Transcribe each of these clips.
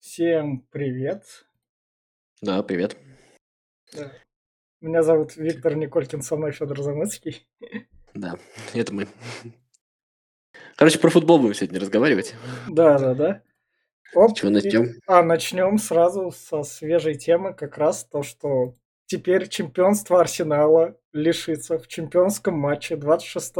Всем привет. Да, привет. Да. Меня зовут Виктор Николькин, со мной Федор Замыцкий. Да, это мы. Короче, про футбол будем сегодня разговаривать. Да, да, да. Оп, Чего и- начнем? А, начнем сразу со свежей темы, как раз то, что теперь чемпионство Арсенала лишится в чемпионском матче 26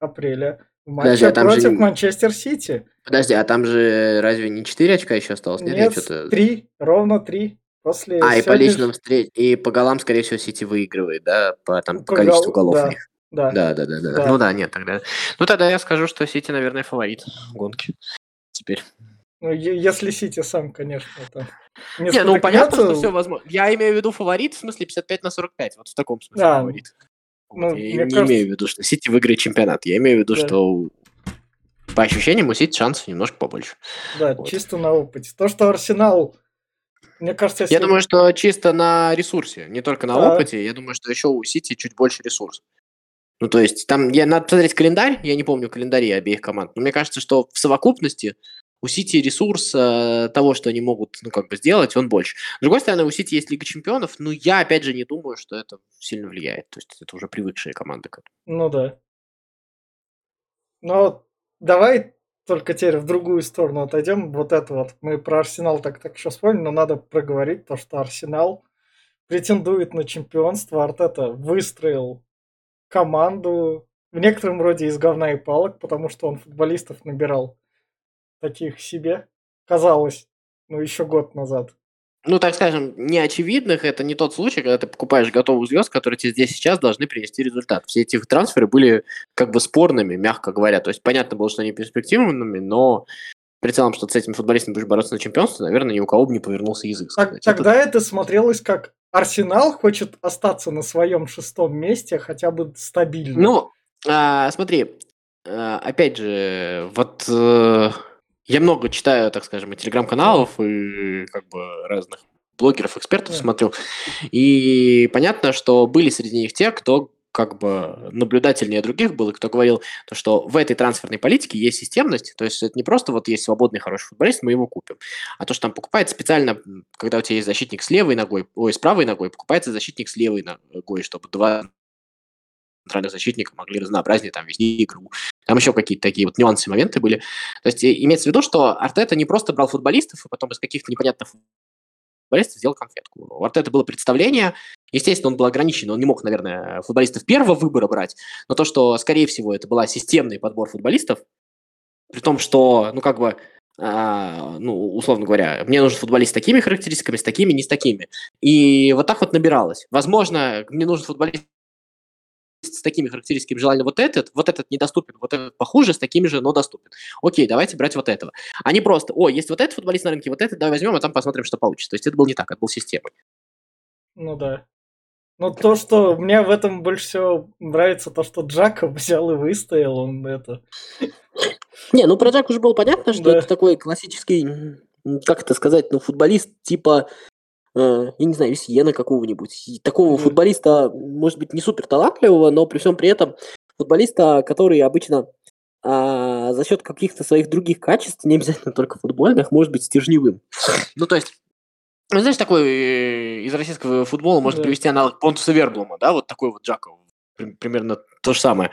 апреля в матче Подожди, а там же против не- Манчестер Сити. Подожди, а там же разве не 4 очка еще осталось? Нет, Нет, что-то... три, ровно три. После А, и по личным встреч... И по голам, скорее всего, Сити выигрывает, да? По, там, по По количеству гол- голов да. у них. Да. Да, да, да, да, Да. Ну да, нет, тогда... Ну тогда я скажу, что Сити, наверное, фаворит в гонке. Теперь. Ну, если Сити сам, конечно, это не Не, ну понятно, что все возможно. Я имею в виду фаворит, в смысле 55 на 45. Вот в таком смысле Да. фаворит. Ну, Вот, я не кажется- имею в виду, что Сити выиграет чемпионат. Я имею в виду, Да. что по ощущениям у Сити шансов немножко побольше. Да, Вот. чисто на опыте. То, что Арсенал, мне кажется, если... Я думаю, что чисто на ресурсе, не только на Да. опыте, я думаю, что еще у Сити чуть больше ресурсов. Ну, то есть, там, я, надо посмотреть календарь, я не помню календари обеих команд, но мне кажется, что в совокупности у Сити ресурс э, того, что они могут, ну, как бы сделать, он больше. С другой стороны, у Сити есть Лига Чемпионов, но я, опять же, не думаю, что это сильно влияет. То есть, это уже привыкшие команды. Ну да. Но давай только теперь в другую сторону отойдем. Вот это вот. Мы про Арсенал так так еще вспомним, но надо проговорить то, что Арсенал претендует на чемпионство. Артета выстроил команду в некотором роде из говна и палок, потому что он футболистов набирал таких себе. Казалось, ну еще год назад. Ну, так скажем, неочевидных это не тот случай, когда ты покупаешь готовых звезд, которые тебе здесь сейчас должны принести результат. Все эти трансферы были как бы спорными, мягко говоря. То есть понятно было, что они перспективными, но при целом, что с этими футболистами будешь бороться на чемпионство, наверное, ни у кого бы не повернулся язык. Так- сказать. Это- тогда это смотрелось как Арсенал хочет остаться на своем шестом месте хотя бы стабильно. Ну, а, смотри, а, опять же, вот э, я много читаю, так скажем, и телеграм-каналов, и как бы разных блогеров, экспертов Да. смотрю, и понятно, что были среди них те, кто как бы наблюдательнее других был, и кто говорил, то, что в этой трансферной политике есть системность, то есть это не просто вот есть свободный хороший футболист, мы его купим, а то, что там покупается специально, когда у тебя есть защитник с левой ногой, ой, с правой ногой, покупается защитник с левой ногой, чтобы два центральных защитника могли разнообразнее там вести игру. Там еще какие-то такие вот нюансы, моменты были. То есть имеется в виду, что Артета не просто брал футболистов и потом из каких-то непонятных футболистов сделал конфетку. У Артета было представление, естественно, он был ограничен, он не мог, наверное, футболистов первого выбора брать, но то, что, скорее всего, это была системный подбор футболистов, при том, что, ну, как бы, а, ну, условно говоря, мне нужен футболист с такими характеристиками, с такими, не с такими. И вот так вот набиралось. Возможно, мне нужен футболист с такими характеристиками желательно вот этот, вот этот недоступен, вот этот похуже, с такими же, но доступен. Окей, давайте брать вот этого. А не просто, о, есть вот этот футболист на рынке, вот этот, давай возьмем, а там посмотрим, что получится. То есть это было не так, это был системой. Ну да. Но то, что мне в этом больше всего нравится, то, что Джакоб взял и выстоял, он это... Не, ну про Джак уже было понятно, что Да. это такой классический, как это сказать, ну футболист типа, я не знаю, Сиена какого-нибудь. И Такого Да. футболиста, может быть, не супер талантливого, но при всем при этом футболиста, который обычно а, за счет каких-то своих других качеств, не обязательно только футбольных, может быть стержневым. Ну, то есть, ну, знаешь, такой э, из российского футбола можно Да. привести аналог Понтуса Верблума, да, вот такой вот Джаков. При- Примерно то же самое.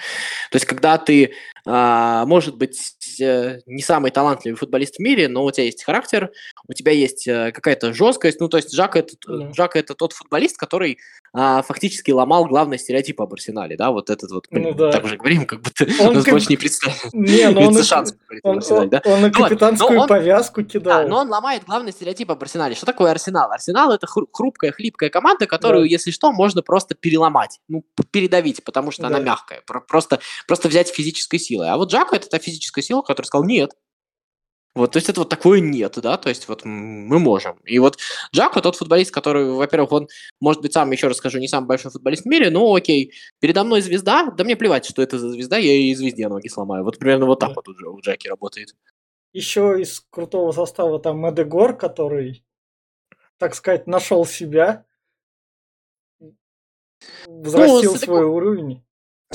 То есть, когда ты, а, может быть, э, не самый талантливый футболист в мире, но у тебя есть характер, у тебя есть э, какая-то жесткость. Ну, то есть, Жак это. Жак это тот футболист, который а, фактически ломал главный стереотип об Арсенале, да, вот этот вот. Ну да. Так уже говорим, как будто Он нас как- больше не представить. Не, ну он, шанс он, Арсенале, он- да? он и Ну капитанскую но он- повязку кидал. Да, но он ломает главный стереотип об Арсенале. Что такое Арсенал? Арсенал это хру- хрупкая, хлипкая команда, которую, Да. если что, можно просто переломать, ну, передавить, потому что она Да. мягкая. Про- Просто, просто взять физической силой. А вот Джако это та физическая сила, которая сказал нет. Вот, то есть это вот такое нет, да, то есть вот мы можем. И вот Джако тот футболист, который, во-первых, он, может быть, сам, еще раз скажу, не самый большой футболист в мире, но окей, передо мной звезда, да мне плевать, что это за звезда, я и звезде ноги сломаю. Вот примерно вот так Да. вот у, Дж- у Джаки работает. Еще из крутого состава там Медегор, который, так сказать, нашел себя, взрастил с свой уровень.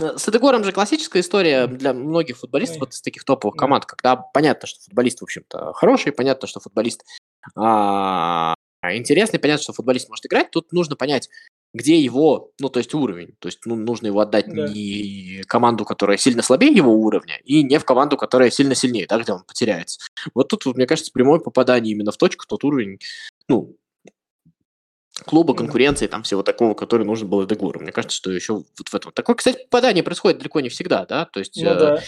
С Эдегором же классическая история для многих футболистов, Ой. вот из таких топовых команд, когда понятно, что футболист, в общем-то, хороший, понятно, что футболист а, интересный, понятно, что футболист может играть, тут нужно понять, где его, ну, то есть уровень. То есть ну, нужно его отдать Да. не команду, которая сильно слабее его уровня, и не в команду, которая сильно сильнее, да, где он потеряется. Вот тут, вот, мне кажется, прямое попадание именно в точку, тот уровень, ну, клуба, конкуренции, там всего такого, который нужен был Эдегору. Мне кажется, что еще вот в этом. Такое, кстати, попадание происходит далеко не всегда, да, то есть Ну э, да.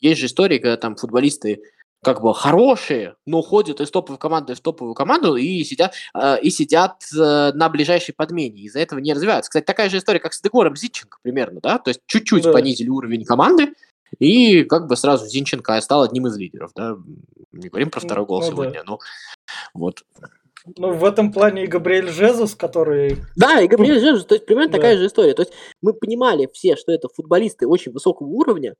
есть же истории, когда там футболисты как бы хорошие, но ходят из топовой команды в топовую команду и сидят, э, и сидят э, на ближайшей подмене, из-за этого не развиваются. Кстати, такая же история, как с Дегором Зинченко примерно, да, то есть чуть-чуть Да. понизили уровень команды, и как бы сразу Зинченко стал одним из лидеров, да, не говорим про второй гол ну да. сегодня, но вот. Ну, в этом плане и Габриэль Жезус, который... Да, и Габриэль Жезус, то есть примерно Да. такая же история. То есть мы понимали все, что это футболисты очень высокого уровня,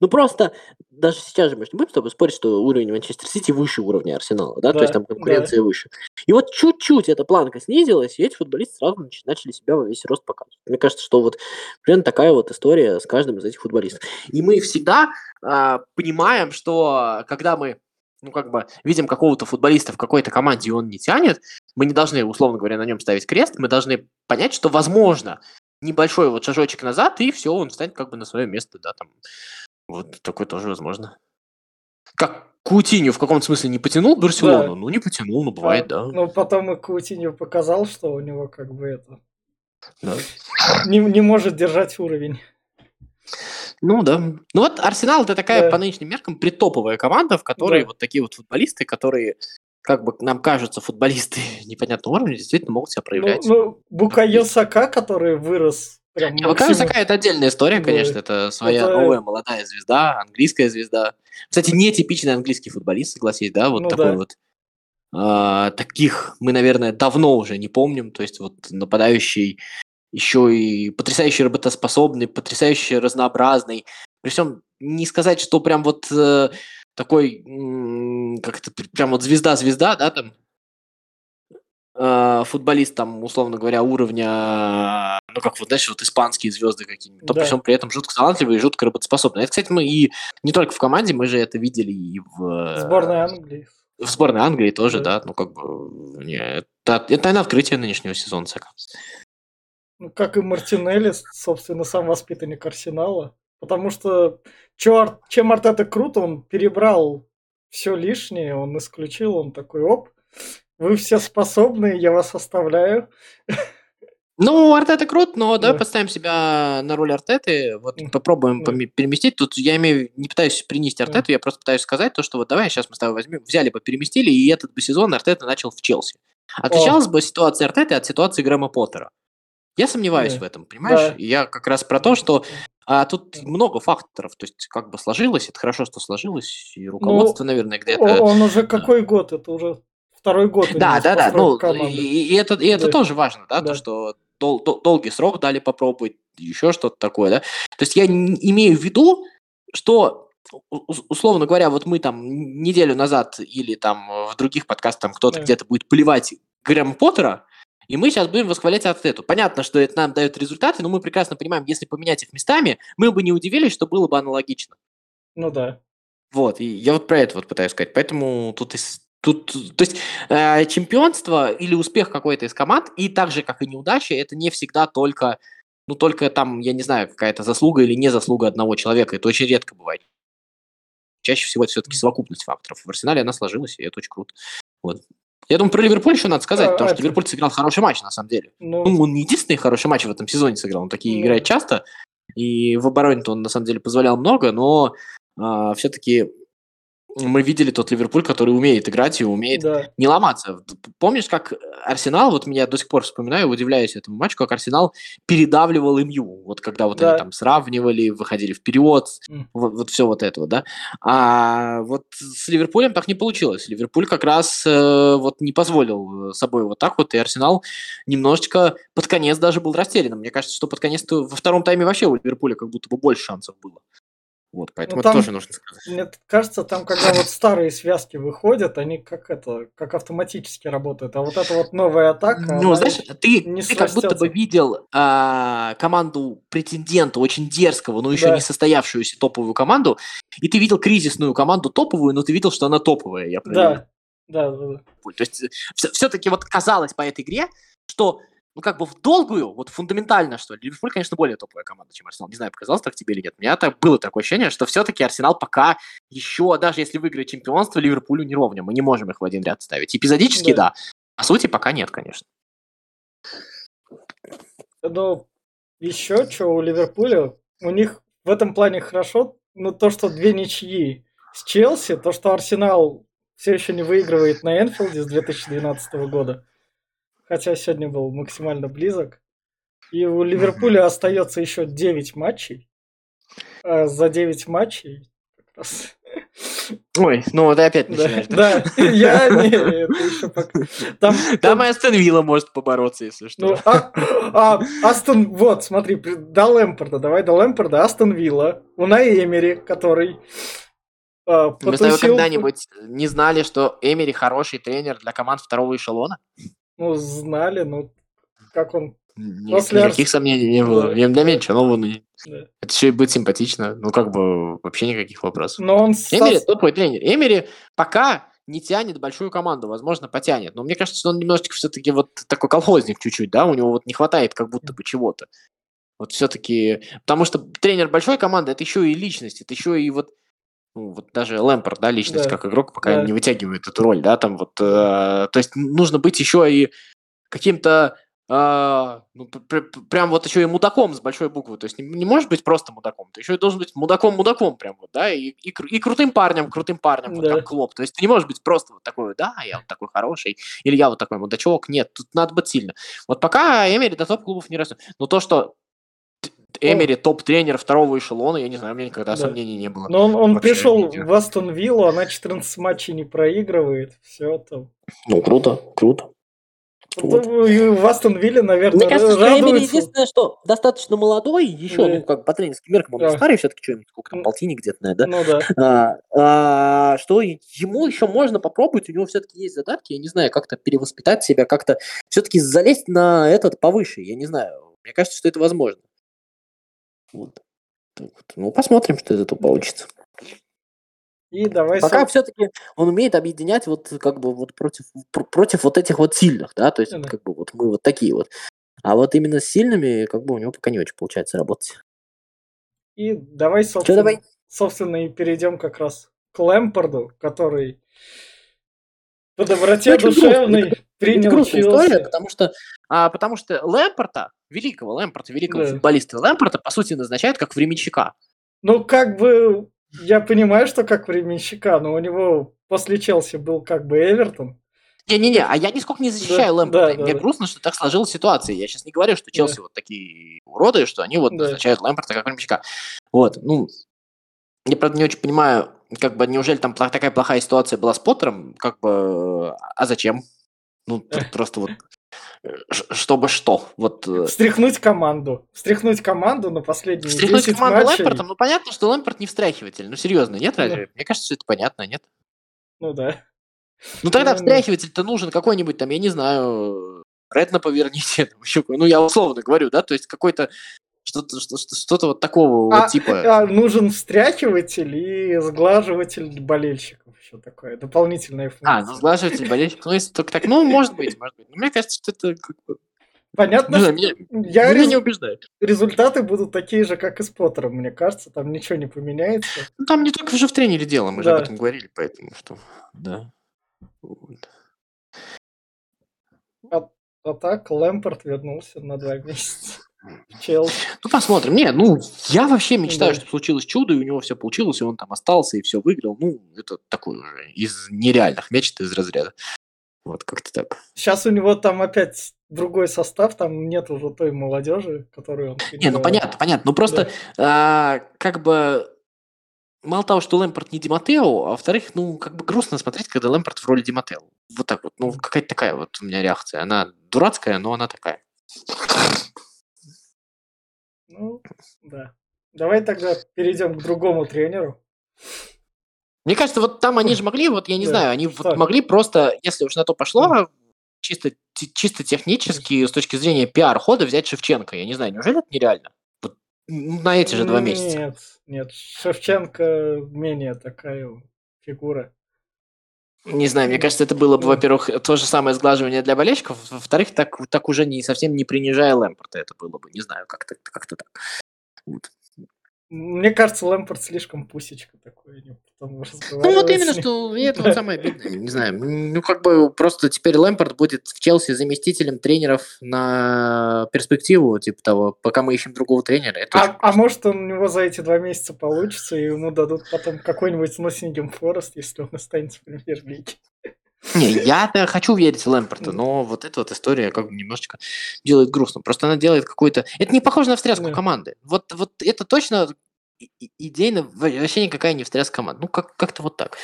ну просто даже сейчас же мы же не будем с тобой спорить, что уровень Манчестер Сити выше уровня Арсенала, да, то Да, есть там конкуренция выше. И вот чуть-чуть эта планка снизилась, и эти футболисты сразу нач- начали себя во весь рост показывать. Мне кажется, что вот примерно такая вот история с каждым из этих футболистов. И мы всегда а, понимаем, что когда мы ну, как бы, видим какого-то футболиста в какой-то команде, и он не тянет, мы не должны, условно говоря, на нем ставить крест, мы должны понять, что, возможно, небольшой вот шажочек назад, и все, он встанет как бы на свое место, да, там. Вот такое тоже возможно. Как Кутинью в каком-то смысле не потянул Барселону, Да. ну не потянул, ну бывает, да. Ну, потом и Каутиньо показал, что у него как бы это... да. Не, не может держать уровень. Ну да. Ну вот Арсенал это такая Да. по нынешним меркам притоповая команда, в которой Да. вот такие вот футболисты, которые как бы нам кажутся футболисты непонятного уровня, действительно могут себя Ну, проявлять. ну, Букайо Сака, который вырос прям Не, Бакао максимум- Сака это отдельная история, Да. конечно, это своя Это- новая молодая звезда, английская звезда. Кстати, нетипичный английский футболист, согласись, да, вот Ну такой да. вот. А, таких мы, наверное, давно уже не помним, то есть вот нападающий еще и потрясающе работоспособный, потрясающе разнообразный. При всем не сказать, что прям вот э, такой, как это, пр- прям вот звезда-звезда, да, там, э, футболист, там, условно говоря, уровня, ну, как вот, знаешь, вот испанские звезды какие-нибудь, то при всем при этом жутко талантливый и жутко работоспособный. Это, кстати, мы и не только в команде, мы же это видели и в... э, Сборная Англии. В сборной Англии тоже, Да. да, ну, как бы, не, это, это, наверное, открытие нынешнего сезона, всяко. Ну, как и Мартинелли, собственно, сам воспитанник Арсенала. Потому что чё Ар- чем Артета круто, он перебрал все лишнее, он исключил, он такой, оп, вы все способны, я вас оставляю. Ну, Артета крут, но давай Да. поставим себя на роль Артеты, вот Мгм. попробуем поме- переместить. Тут я имею, не пытаюсь принести. Артету, я просто пытаюсь сказать то, что вот давай сейчас мы с тобой возьмем, взяли бы, переместили, и этот бы сезон Артета начал в Челси. Отличалась бы ситуация Артеты от ситуации Грэма Поттера. Я сомневаюсь Да. в этом, понимаешь? Да. Я как раз про то, что а, тут много факторов, то есть как бы сложилось, это хорошо, что сложилось, и Ну, руководство, наверное, где-то... Он уже какой год? Это уже второй год. Да, да, да. Ну, команды. и, и это, и это Да. тоже важно, да, Да. то, что дол- дол- долгий срок дали попробовать, еще что-то такое, да. То есть я имею в виду, что условно говоря, вот мы там неделю назад или там в других подкастах кто-то Да. где-то будет плевать Грэма Поттера, и мы сейчас будем восхвалять Артету. Понятно, что это нам дает результаты, но мы прекрасно понимаем, если поменять их местами, мы бы не удивились, что было бы аналогично. Ну да. Вот, и я вот про это вот пытаюсь сказать. Поэтому тут, тут то есть э, чемпионство или успех какой-то из команд, и так же, как и неудача, это не всегда только, ну, только там, я не знаю, какая-то заслуга или не заслуга одного человека. Это очень редко бывает. Чаще всего это все-таки совокупность факторов. В Арсенале она сложилась, и это очень круто. Вот. Я думаю, про Ливерпуль еще надо сказать, А, потому что это- Ливерпуль сыграл хороший матч, на самом деле. Ну, Ну, он не единственный хороший матч в этом сезоне сыграл, он такие Ну. играет часто, и в обороне-то он на самом деле позволял много, но все-таки мы видели тот Ливерпуль, который умеет играть и умеет да. не ломаться. Помнишь, как Арсенал, вот меня до сих пор вспоминаю, удивляюсь этому матчу, как Арсенал передавливал МЮ, вот когда вот Да. они там сравнивали, выходили вперед, М. вот, вот все вот это вот, да. А вот с Ливерпулем так не получилось. Ливерпуль как раз э, вот не позволил э, собой вот так вот, и Арсенал немножечко под конец даже был растерянным. Мне кажется, что под конец во втором тайме вообще у Ливерпуля как будто бы больше шансов было. Вот, поэтому Ну, это там- тоже нужно сказать. Мне кажется, там, когда вот старые связки выходят, они как это, как автоматически работают. А вот эта вот новая атака, Ну, знаешь, ты, не ты как будто бы видел а, команду претендента, очень дерзкого, но еще Да. не состоявшуюся топовую команду, и ты видел кризисную команду топовую, но ты видел, что она топовая. Я про Да, да, да, да. То есть все-таки вот казалось по этой игре, что ну как бы в долгую, вот фундаментально, что Ливерпуль, конечно, более топовая команда, чем Арсенал. Не знаю, показалось так тебе или нет. У меня так было такое ощущение, что все-таки Арсенал пока еще, даже если выиграет чемпионство, Ливерпулю не ровня. Мы не можем их в один ряд ставить. Эпизодически, Да. да. По сути, пока нет, конечно. Но еще что у Ливерпуля, у них в этом плане хорошо, но то, что две ничьи с Челси, то, что Арсенал все еще не выигрывает на Энфилде с 2012 года, хотя сегодня был максимально близок. И у Ливерпуля остается еще 9 матчей. А за 9 матчей как раз Ой, ну ты опять начинаешь. да, я не, это еще пока. Там, Там и Астон Вилла может побороться, если что. ну, а, а, Астон, вот, смотри, до Лэмпорда, давай до Лэмпорда, Астон Вилла, Унай Эмери, который а, Мы с тобой когда-нибудь не знали, что Эмери хороший тренер для команд второго эшелона? Ну, знали, ну, как он, Ни- После никаких Арс- сомнений не было. Для меня ничего нового. ну, да. Это еще и будет симпатично. Ну, как бы, вообще никаких вопросов. но он со- Эмери топовый тренер. Эмери пока не тянет большую команду, возможно, потянет. Но мне кажется, что он немножечко все-таки вот такой колхозник чуть-чуть, да, у него вот не хватает как будто бы чего-то. Вот все-таки, потому что тренер большой команды, это еще и личность, это еще и вот ну, вот даже Лэмпорт, да, личность Да. как игрок пока Да. не вытягивает эту роль, да, там вот, э, то есть нужно быть еще и каким-то, а, ну, пр- пр- прям вот еще и мудаком с большой буквы, то есть не, не можешь быть просто мудаком, ты еще и должен быть мудаком-мудаком прям вот, да, и, и, и крутым парнем, крутым парнем, вот Да. как Клоп, то есть ты не можешь быть просто вот такой, вот, да, я вот такой хороший, или я вот такой мудачок, нет, тут надо быть сильно. Вот пока Эмери до топ-клубов не растет, но то, что Эмери топ-тренер второго эшелона, я не знаю, у меня никогда Да. сомнений не было. но он, он Вообще пришел в Астон Виллу, она 14 матчей не проигрывает, все там. Ну, круто, круто. Вот. Ну, и в Астон Вилле, наверное, Мне кажется, что Эмили радуются. единственное, что достаточно молодой, еще, Да. ну, как по тренерским меркам, он Да. старый все-таки, что сколько там, полтинник где-то, наверное, Ну да. да? А, а, что ему еще можно попробовать, у него все-таки есть задатки, я не знаю, как-то перевоспитать себя, как-то все-таки залезть на этот повыше, я не знаю. Мне кажется, что это возможно. Вот. Так вот. Ну, посмотрим, что из этого получится. И давай Пока сам- все-таки он умеет объединять вот как бы вот против, пр- против вот этих вот сильных, да, то есть Да. как бы вот мы вот такие вот. А вот именно с сильными как бы у него пока не очень получается работать. И давай, Что собственно, давай? собственно, и перейдем как раз к Лэмпорду, который по доброте Ну, душевной Это принял грустная история, Челси. потому что, а, потому что Лэмпорта, великого Лэмпорта, великого Да. футболиста Лэмпорта, по сути, назначают как временщика. Ну, как бы, я понимаю, что как временщика, но у него после Челси был как бы Эвертон. Не-не-не, а я нисколько не защищаю Да, Лэмпорта. да, Мне да. грустно, что так сложилась ситуация. Я сейчас не говорю, что Челси вот такие уроды, что они вот Да. назначают Лэмпорта как временщика. Вот, ну, я, правда, не очень понимаю, как бы, неужели там такая плохая ситуация была с Поттером, как бы, а зачем? Ну, тут просто вот, э, чтобы что? Вот, э, Встряхнуть команду. Встряхнуть команду на последние встряхнуть 10 команду матчей. Лэмпортом, ну, понятно, что Лэмпорт не встряхиватель. Ну, серьезно, нет разве? Мне кажется, что это понятно, нет? Ну да. Ну тогда Ну, встряхиватель-то нужен какой-нибудь там, я не знаю, Редна поверните, ну я условно говорю, да, то есть какой-то что-то что- что- вот такого А, вот типа. а, нужен встряхиватель и сглаживатель болельщиков. Еще такое. Дополнительная функция. А, ну сглаживатель болельщик, ну если только так, ну может быть, может быть. Но мне кажется, что это как бы, Понятно, не что меня, я меня рез- не убеждает. результаты будут такие же, как и с Поттером, мне кажется. Там ничего не поменяется. Ну там не только же в тренере дело, мы же Да. об этом говорили, поэтому что, да. Вот. А так, Лэмпорт вернулся на два месяца. Челси. Ну, посмотрим. Не, ну, я вообще мечтаю, Да. что случилось чудо, и у него все получилось, и он там остался, и все выиграл. Ну, это такой уже из нереальных мечт из разряда. Вот, как-то так. Сейчас у него там опять другой состав, там нет уже той молодежи, которую он Не, ну понятно, понятно. Ну просто а, как бы мало того, что Лэмпорт не Диматео, а во-вторых, ну как бы грустно смотреть, когда Лэмпорт в роли Диматео. Вот так вот. Ну какая-то такая вот у меня реакция. Она дурацкая, но она такая. Ну, да. Давай тогда перейдем к другому тренеру. Мне кажется, вот там они же могли, вот я не Да, знаю, они что? вот могли просто, если уж на то пошло, чисто, чисто технически, с точки зрения пиар-хода, взять Шевченко. Я не знаю, неужели это нереально? Вот, на эти же два месяца. Нет, нет. Шевченко менее такая фигура. Не знаю, мне кажется, это было бы, во-первых, то же самое сглаживание для болельщиков, во-вторых, так, так уже не совсем не принижая Лэмпорта это было бы, не знаю, как-то как так. Вот. Мне кажется, Лэмпорт слишком пусечка такой. потому Ну вот именно, что это вот самое обидное, не знаю, ну как бы просто теперь Лэмпорт будет в Челси заместителем тренеров на перспективу, типа того, пока мы ищем другого тренера. Это А, а может, он, у него за эти два месяца получится, и ему дадут потом какой-нибудь Ноттингем Форест, если он останется в премьер-лиге. Не, я-то хочу верить в Лэмпорта, но вот эта вот история как бы немножечко делает грустно. Просто она делает какую-то... Это не похоже на встряску команды. Вот, вот это точно идейно вообще никакая не встряска команд. Ну, как- как-то вот так.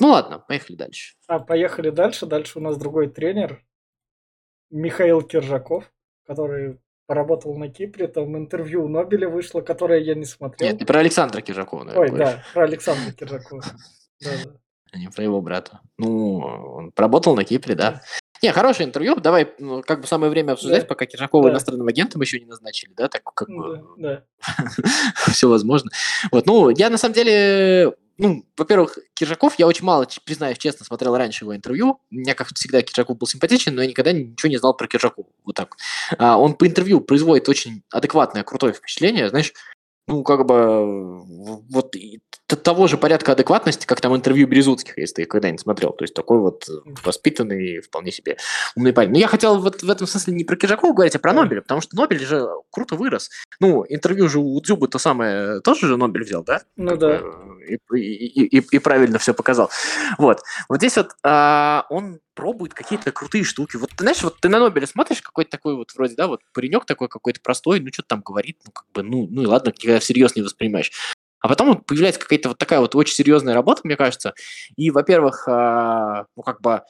Ну ладно, поехали дальше. А поехали дальше. Дальше у нас другой тренер. Михаил Киржаков, который поработал на Кипре. Там интервью у Нобеля вышло, которое я не смотрел. Нет, ты про Александра Киржакова, наверное, Ой, говоришь, да, про Александра Киржакова. Да, да. а не про его брата. Ну, он поработал на Кипре, да. Не, хорошее интервью. Давай, ну, как бы самое время обсуждать, Да. пока Киржакова Да. иностранным агентом еще не назначили, да, так как бы Да, да. все возможно. Вот, ну, я на самом деле, ну, во-первых, Киржаков, я очень мало, признаюсь честно, смотрел раньше его интервью. Мне, как всегда, Киржаков был симпатичен, но я никогда ничего не знал про Киржакова. Вот так. А, он по интервью производит очень адекватное, крутое впечатление, знаешь, ну, как бы, вот того же порядка адекватности, как там интервью Березутских, если ты когда-нибудь смотрел. То есть такой вот э, воспитанный, вполне себе умный парень. Но я хотел вот в этом смысле не про Киржакова говорить, а про Да. Нобеля, потому что Нобель же круто вырос. Ну, интервью же у Дзюбы то самое тоже же Нобель взял, да? Ну да. Э, И, и- и- и правильно все показал. Вот. Вот здесь вот а, он пробует какие-то крутые штуки. Вот ты знаешь, вот ты на Нобеля смотришь, какой-то такой вот вроде, да, вот паренек такой какой-то простой, ну что-то там говорит, ну как бы, ну, ну и ладно, никогда всерьез не воспринимаешь. А потом появляется какая-то вот такая вот очень серьезная работа, мне кажется. И, во-первых, а, ну как бы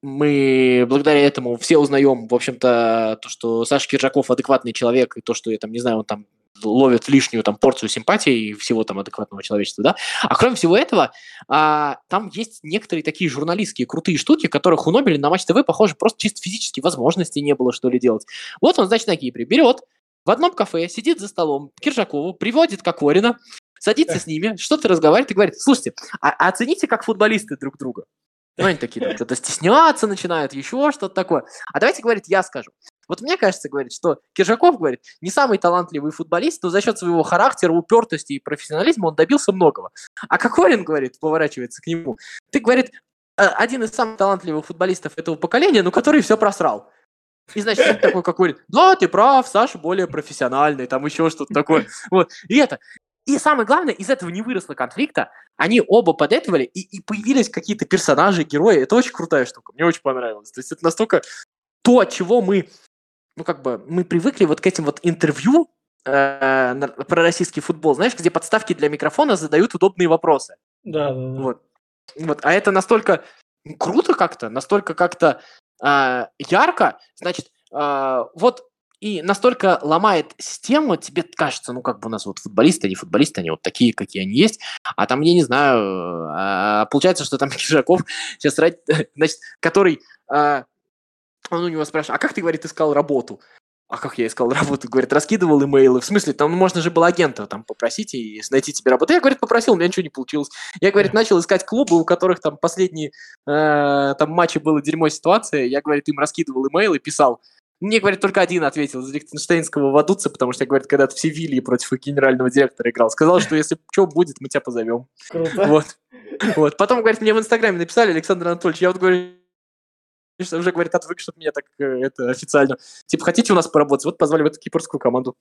мы благодаря этому все узнаем, в общем-то, то, что Саша Киржаков адекватный человек, и то, что я там, не знаю, он там ловит лишнюю там порцию симпатии и всего там адекватного человечества, да. А кроме всего этого, а, там есть некоторые такие журналистские крутые штуки, которых у Нобеля на Матч ТВ, похоже, просто чисто физически возможности не было, что ли, делать. Вот он, значит, на Кипре берет, в одном кафе сидит за столом Киржакову, приводит Кокорина, садится с ними, что-то разговаривает и говорит, слушайте, а, а оцените как футболисты друг друга. Ну, они такие, что-то стесняться начинают, еще что-то такое. А давайте, говорит, я скажу. Вот мне кажется, говорит, что Киржаков, говорит, не самый талантливый футболист, но за счет своего характера, упертости и профессионализма он добился многого. А Кокорин, говорит, поворачивается к нему, ты, говорит, «э, один из самых талантливых футболистов этого поколения, но который все просрал. И, значит, такой Кокорин, да, ты прав, Саша более профессиональный, там еще что-то такое. Вот, и это. И самое главное, из этого не выросло конфликта, они оба подэтовали, и, и появились какие-то персонажи, герои. Это очень крутая штука, мне очень понравилось. То есть это настолько то, от чего мы, ну как бы, мы привыкли вот к этим вот интервью э, про российский футбол, знаешь, где подставки для микрофона задают удобные вопросы. Да, да, да. Вот. Вот. А это настолько круто как-то, настолько как-то а, ярко, значит, а, вот и настолько ломает систему, тебе кажется, ну как бы у нас вот футболисты, они футболисты, они вот такие, какие они есть, а там, я не знаю, а, получается, что там Кишаков сейчас, значит, который, а, он у него спрашивает, а как ты, говорит, искал работу? А как я искал работу? Говорит, раскидывал имейлы. В смысле, там ну, можно же было агента там попросить и найти тебе работу. Я, говорит, попросил, у меня ничего не получилось. Я, говорит, начал искать клубы, у которых там последние э, там матчи было дерьмо ситуация. Я, говорит, им раскидывал имейлы, писал. Мне, говорит, только один ответил из Лихтенштейнского Вадуца, потому что, говорит, когда-то в Севилье против генерального директора играл. Сказал, что если что будет, мы тебя позовем. Круто. Вот. вот. Потом, говорит, мне в Инстаграме написали, Александр Анатольевич, я вот говорю, что уже, говорит, отвык, чтобы меня так э, это официально. Типа, хотите у нас поработать? Вот позвали в эту кипрскую команду.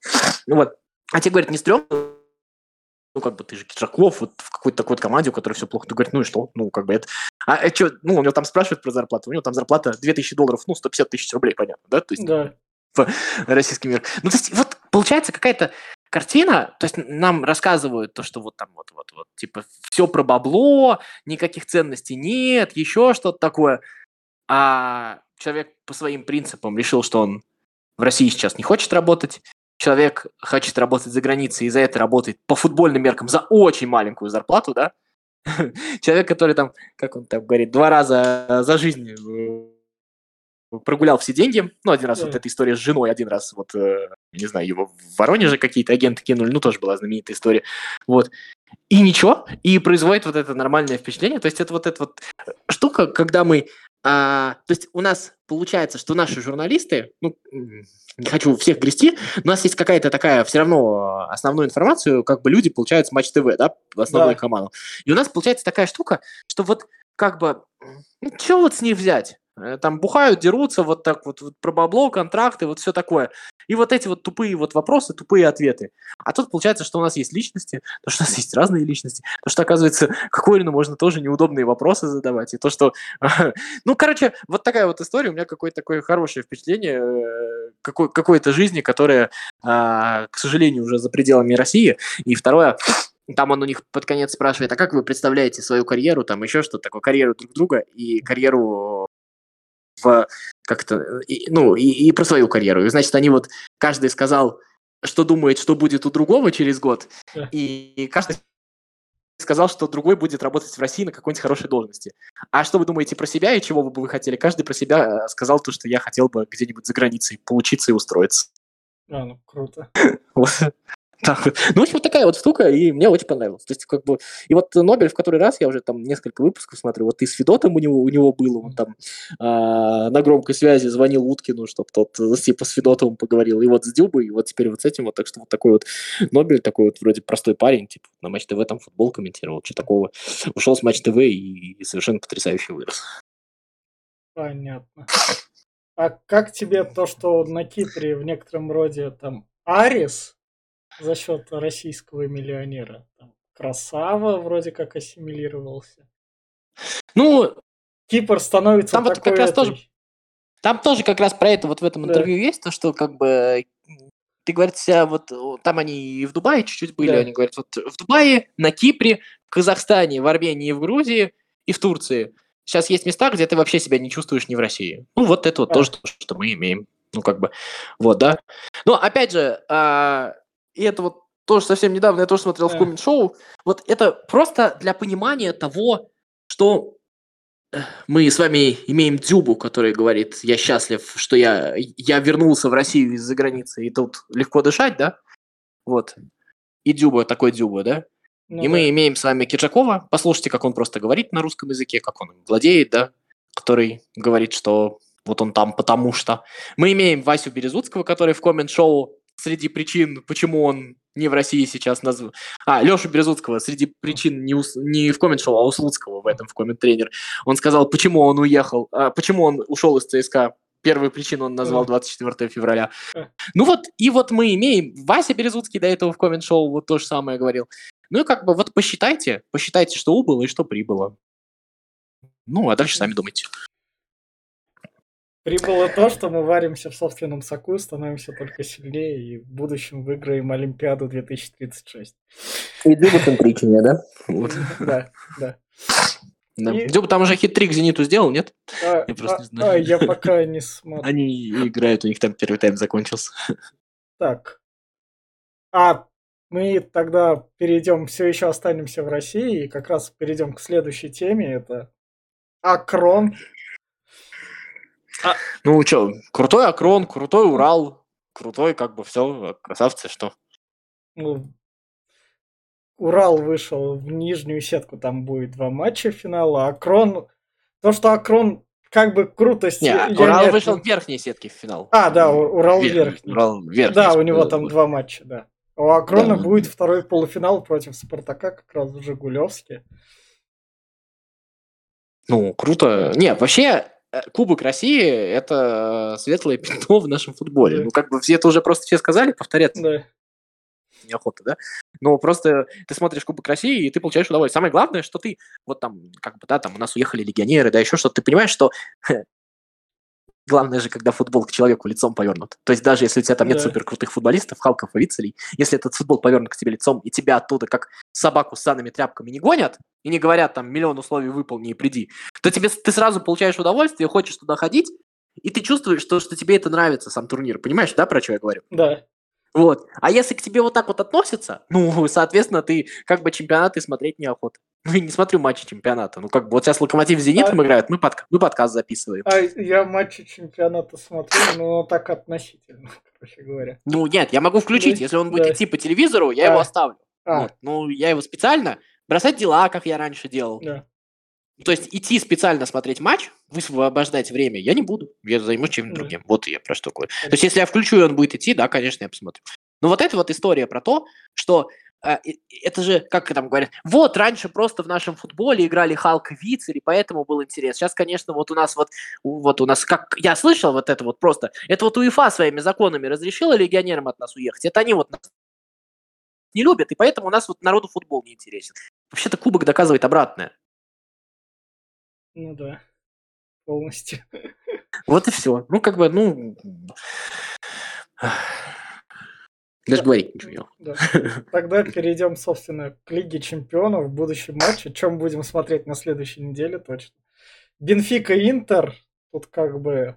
Вот. А тебе, говорит, не стрёмно? Ну, как бы ты же Киджаков, вот в какой-то такой вот команде, у которой все плохо. Ты говорит, ну и что? Ну, как бы это... А, а что, ну, у него там спрашивают про зарплату. У него там зарплата 2000 долларов, ну, 150 тысяч рублей, понятно, да? То есть Да. российский мир. Ну, то есть, вот получается какая-то картина, то есть нам рассказывают то, что вот там вот, вот, вот, типа, все про бабло, никаких ценностей нет, еще что-то такое. А человек по своим принципам решил, что он в России сейчас не хочет работать, человек хочет работать за границей и за это работает по футбольным меркам за очень маленькую зарплату, да, человек, который там, как он там говорит, два раза за жизнь э, прогулял все деньги, ну, один раз Да. вот эта история с женой, один раз вот, э, не знаю, его в Воронеже какие-то агенты кинули, ну, тоже была знаменитая история, вот, и ничего, и производит вот это нормальное впечатление, то есть это вот эта вот штука, когда мы а, то есть у нас получается, что наши журналисты, ну, не хочу всех грести, у нас есть какая-то такая все равно основную информацию, как бы люди получают с Матч ТВ, да, основную Да. команду. И у нас получается такая штука, что вот как бы, ну, что вот с них взять? Э, Там бухают, дерутся, вот так вот, вот про бабло, контракты, вот все такое. И вот эти вот тупые вот вопросы, тупые ответы. А тут получается, что у нас есть личности, то, что у нас есть разные личности, то, что, оказывается, Кокорину можно тоже неудобные вопросы задавать, и то, что... Ну, короче, вот такая вот история, у меня какое-то такое хорошее впечатление э, какой- какой-то жизни, которая, а, к сожалению, уже за пределами России. И второе, там он у них под конец спрашивает, а как вы представляете свою карьеру, там еще что-то такое, карьеру друг друга и карьеру в как-то, и- ну, и, и про свою карьеру. И, значит, они вот, каждый сказал, что думает, что будет у другого через год, Да. и каждый сказал, что другой будет работать в России на какой-нибудь хорошей должности. А что вы думаете про себя и чего бы вы хотели? Каждый про себя э, сказал то, что я хотел бы где-нибудь за границей поучиться и устроиться. А, ну, круто. Вот. Вот. Ну, в общем, вот такая вот штука, и мне очень понравилось. То есть, как бы, и вот Нобель в который раз, я уже там несколько выпусков смотрю, вот и с Федотом у него, у него было, он там а, на громкой связи звонил Уткину, чтобы тот э, типа с Федотовым поговорил, и вот с Дюбой, и вот теперь вот с этим вот, так что вот такой вот Нобель, такой вот вроде простой парень, типа на Матч ТВ там футбол комментировал, что такого, ушел с Матч ТВ и, и совершенно потрясающе вырос. Понятно. А как тебе то, что на Кипре в некотором роде там Арис за счет российского миллионера? Там Красава вроде как ассимилировался. Ну, Кипр становится Там вот как раз этой- тоже Там тоже как раз про это вот в этом Да. интервью есть, то, что как бы ты, говорит, себя вот там они и в Дубае чуть-чуть были, Да. они говорят, вот в Дубае, на Кипре, в Казахстане, в Армении, в Грузии и в Турции. Сейчас есть места, где ты вообще себя не чувствуешь не в России. Ну, вот это вот А. тоже то, что мы имеем. Ну, как бы, вот, да. Но, опять же, а, и это вот тоже совсем недавно я тоже смотрел в Да. коммент-шоу. Вот это просто для понимания того, что э, мы с вами имеем Дзюбу, который говорит, я счастлив, что я, я вернулся в Россию из-за границы, и тут легко дышать, да? Вот. И Дзюба, такой Дзюба, да? Ну и да. мы имеем с вами Киржакова. Послушайте, как он просто говорит на русском языке, как он владеет, да? Который говорит, что вот он там потому что. Мы имеем Васю Березутского, который в коммент-шоу среди причин, почему он не в России сейчас назвал... А, Лешу Березутского среди причин не, у С- не в коммент-шоу, а у Слуцкого в этом в коммент-тренер. Он сказал, почему он уехал, а, почему он ушел из ЦСКА. Первую причину он назвал Мгм. 24 февраля. Ну вот, и вот мы имеем... Вася Березутский до этого в коммент-шоу вот то же самое говорил. Ну и как бы вот посчитайте, посчитайте, что убыло и что прибыло. Ну, а дальше сами думайте. Прибыло то, что мы варимся в собственном соку, становимся только сильнее и в будущем выиграем Олимпиаду 2036. И дзюбоцентричнее, да? Вот. Да, да. Да. И- Дзюба там уже хитрик Зениту сделал, нет? А, Я просто а- не знаю. а, я пока не смотрю. Они играют, у них там первый тайм закончился. Так. А мы тогда перейдем, все еще останемся в России, и как раз перейдем к следующей теме. Это Акрон. Ну что, крутой Акрон, крутой Урал, крутой как бы все, красавцы, что? Ну, Урал вышел в нижнюю сетку, там будет два матча финала. Акрон... То, что Акрон как бы крутость... Не, я- Урал не- вышел в верхней сетке в финал. А, да, Урал Вер- верхний. Урал верхний. Да, у него там два матча, да. А У Акрона Да. будет второй полуфинал против Спартака, как раз в Жигулевске. Ну, круто. Не, вообще, Кубок России – это светлое пятно в нашем футболе. Да. Ну, как бы все это уже просто все сказали, повторяться Да. неохота, да? Но просто ты смотришь Кубок России, и ты получаешь удовольствие. Самое главное, что ты, вот там, как бы, да, там у нас уехали легионеры, да, еще что-то, ты понимаешь, что главное же, когда футбол к человеку лицом повернут. То есть даже если у тебя там нет Да. супер крутых футболистов, Халков и Вицелей, если этот футбол повернут к тебе лицом, и тебя оттуда как собаку с санными тряпками не гонят, и не говорят там миллион условий выполни и приди, то тебе, ты сразу получаешь удовольствие, хочешь туда ходить, и ты чувствуешь, что, что тебе это нравится, сам турнир. Понимаешь, да, про что я говорю? Да. Вот. А если к тебе вот так вот относятся, ну, соответственно, ты как бы чемпионаты смотреть неохота. Ну, и не смотрю матчи чемпионата. Ну, как бы вот сейчас Локомотив с Зенитом А- играют, мы, подка- мы подкаст записываем. А я матчи чемпионата смотрю, но так относительно, короче говоря. Ну, нет, я могу включить. Если он будет да. идти по телевизору, я его А. оставлю. А, Вот. Ну, я его специально бросать дела, как я раньше делал. да. То есть идти специально смотреть матч, высвобождать время, я не буду. Я займусь Да. другим. Вот я про что говорю. То есть если я включу, и он будет идти, да, конечно, я посмотрю. Но вот эта вот история про то, что э, это же, как там говорят, вот раньше просто в нашем футболе играли Халк и Вицер, и поэтому был интерес. Сейчас, конечно, вот у нас вот, вот у нас, как я слышал вот это вот просто, это вот УЕФА своими законами разрешила легионерам от нас уехать. Это они вот нас не любят, и поэтому у нас вот народу футбол не интересен. Вообще-то кубок доказывает обратное. Ну да. Полностью. Вот и все. Ну, как бы, ну... Даже Да. говорить ничего не. Да. Тогда перейдем, собственно, к Лиге Чемпионов в будущем матче. Чем будем смотреть на следующей неделе точно. Бенфика Интер. Тут как бы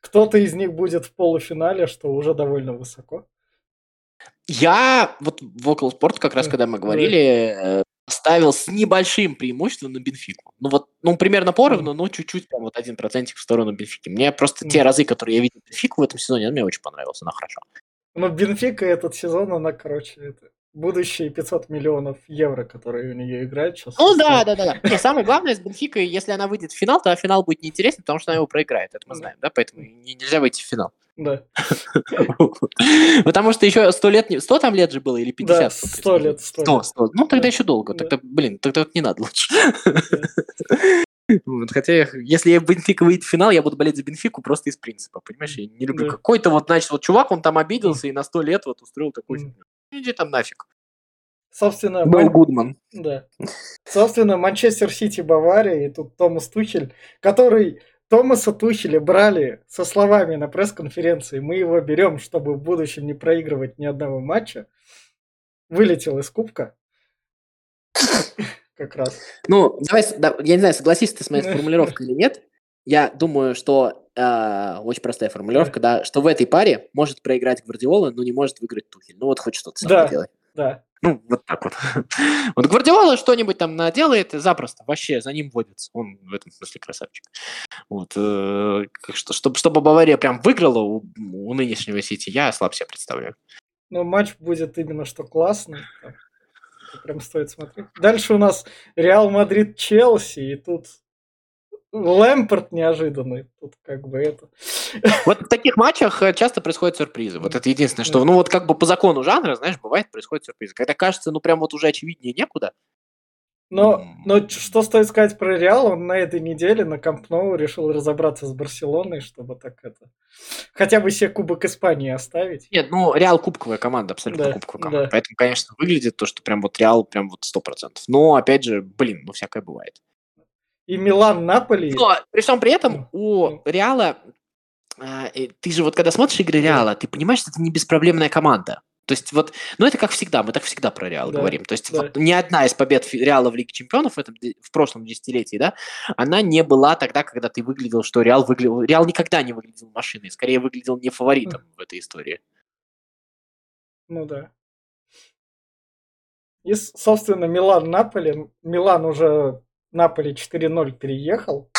кто-то из них будет в полуфинале, что уже довольно высоко. Я вот в Около Спорт, как раз Да, когда мы говорили, э, ставил с небольшим преимуществом на Бенфику. Ну вот, ну примерно поровну, но чуть-чуть, прям вот один процентик в сторону Бенфики. Мне просто те разы, которые я видел Бенфику в этом сезоне, мне очень понравилась, она хорошо. Но Бенфика этот сезон, она, короче, это будущие 500 миллионов евро, которые у нее играют сейчас. Ну да, да, да, да. Не, самое главное с Бенфикой, если она выйдет в финал, то финал будет неинтересен, потому что она его проиграет. Это мы знаем, да, поэтому не- нельзя выйти в финал. Да, Потому что еще сто лет, 100 там лет же было или 50? да, сто лет, сто 100, лет. 100. Ну, тогда Да. еще долго. Да. Тогда, блин, тогда не надо лучше. Вот, Хотя, если я Бенфика выйдет в финал, я буду болеть за Бенфику просто из принципа, понимаешь? Я не люблю Да. какой-то вот, значит, вот чувак, он там обиделся и на 100 лет вот устроил такой фигню. Иди там нафиг. Собственно, Был Ман- Гудман. Да. Собственно, Манчестер Сити, Бавария, и тут Томас Тухель, который Томаса Тухеля брали со словами на пресс-конференции, мы его берем, чтобы в будущем не проигрывать ни одного матча, вылетел из кубка. Как раз. Ну, давай, я не знаю, согласишься ты с моей формулировкой или нет. Я думаю, что э, очень простая формулировка, да, что в этой паре может проиграть Гвардиола, но не может выиграть Тухель. Ну вот хоть что-то сам Да. поделай. Да. Ну, вот так вот. Вот Гвардиола что-нибудь там наделает, запросто, вообще, за ним водится. Он в этом смысле красавчик. Вот. э, чтобы, чтобы Бавария прям выиграла у, у нынешнего Сити, я слабо себе представляю. Но матч будет именно что классный. Прям стоит смотреть. Дальше у нас Реал Мадрид Челси, и тут Лэмпард неожиданный. Тут как бы это. Вот в таких матчах э, часто происходят сюрпризы. Вот это единственное, что, ну вот как бы по закону жанра, знаешь, бывает, происходят сюрпризы. Когда кажется, ну прям вот уже очевиднее некуда. Но, но что стоит сказать про Реал, он на этой неделе на Камп Ноу решил разобраться с Барселоной, чтобы так это... Хотя бы себе Кубок Испании оставить. Нет, ну Реал кубковая команда, абсолютно Да, кубковая команда. да. Поэтому, конечно, выглядит то, что прям вот Реал прям вот сто процентов. Но, опять же, блин, ну всякое бывает. И Милан Наполи. Но при всем при этом Ну, у ну. Реала, а, ты же вот когда смотришь игры Реала, ты понимаешь, что это не беспроблемная команда. То есть вот, ну это как всегда, мы так всегда про Реал Да, говорим. То есть да. вот ни одна из побед Реала в Лиге Чемпионов в, этом, в прошлом десятилетии, да, она не была тогда, когда ты выглядел, что Реал выглядел... Реал никогда не выглядел машиной, скорее выглядел не фаворитом в этой истории. Ну да. И, собственно, Милан Наполи. Милан уже Наполи 4-0 переехал.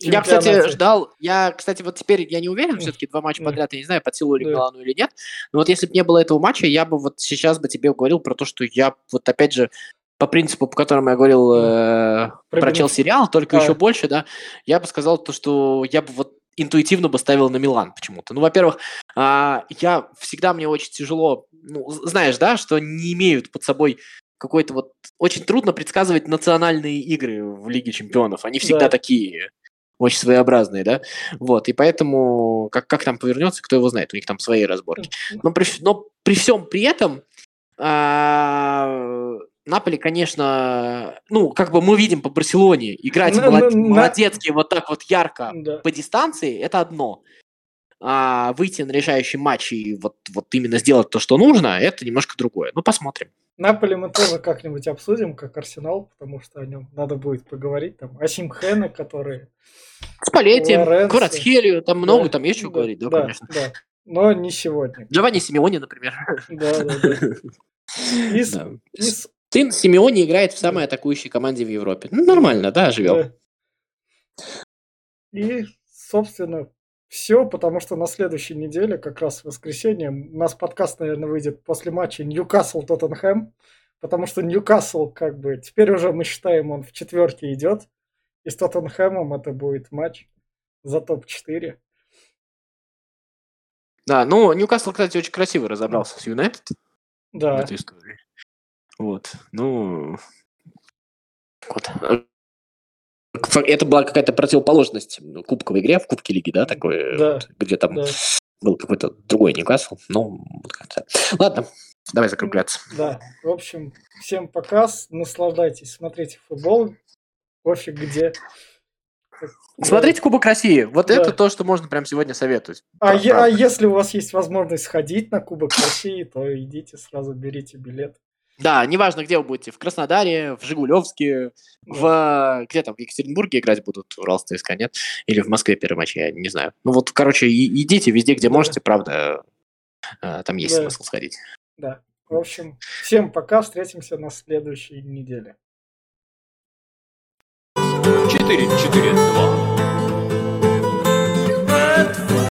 Я, кстати, ждал. Я, кстати, вот теперь я не уверен, все-таки два матча Да. подряд, я не знаю, под силу ли Да. Милану или нет. Но вот если бы не было этого матча, я бы вот сейчас бы тебе говорил про то, что я вот опять же по принципу, по которому я говорил э, Про про Челси Реал, только А. еще больше, да, я бы сказал то, что я бы вот интуитивно бы ставил на Милан почему-то. Ну, во-первых, а, я всегда мне очень тяжело, ну, знаешь, да, что не имеют под собой какой-то вот очень трудно предсказывать национальные игры в Лиге Чемпионов. Они всегда Да. такие очень своеобразные, да. Вот, и поэтому как, как там повернется, кто его знает, у них там свои разборки. Но при, но при всем при этом а, Наполи, конечно, ну, как бы мы видим по Барселоне, играть На- молод- на- на- молодецки вот так вот ярко Да. по дистанции, это одно. А выйти на решающий матч и вот, вот именно сделать то, что нужно, это немножко другое. Ну, посмотрим. Наполи мы тоже как-нибудь обсудим, как Арсенал, потому что о нем надо будет поговорить. Там Асим Хэна, который... С Палетти, Лоренцо. Кварацхелию, там много, Да, там есть что да, говорить, да, да, конечно. да. но не сегодня. Джованни Симеони, например. Да, да, да. Сын Симеони играет в самой атакующей команде в Европе. Ну, нормально, да, живем. Да. И, собственно, все, потому что на следующей неделе, как раз в воскресенье, у нас подкаст, наверное, выйдет после матча Ньюкасл-Тоттенхэм, потому что Ньюкасл, как бы, теперь уже мы считаем, он в четверке идет, и с Тоттенхэмом это будет матч за топ-4. Да, ну, Ньюкасл, кстати, очень красиво разобрался с Юнайтед в Да, этой истории. Вот, ну... Вот. Это была какая-то противоположность кубковой игре в Кубке Лиги, да, такой, Да, вот, где там да, был какой-то другой Ньюкасл. Ну, вот как-то. Ладно, давай закругляться. да. В общем, всем показ, наслаждайтесь, смотрите футбол, пофиг где. Да. Смотрите Кубок России. Вот Да. это то, что можно прямо сегодня советовать. А, е- а если у вас есть возможность сходить на Кубок России, то идите сразу берите билет. Да, неважно, где вы будете. В Краснодаре, в Жигулевске, в... Где там? В Екатеринбурге играть будут? Урал ЦСКА, нет? Или в Москве первый матч, я не знаю. Ну вот, короче, и- идите везде, где Да. можете, правда. э, Там есть Да. смысл сходить. Да. В общем, всем пока, встретимся на следующей неделе. 4-4-2.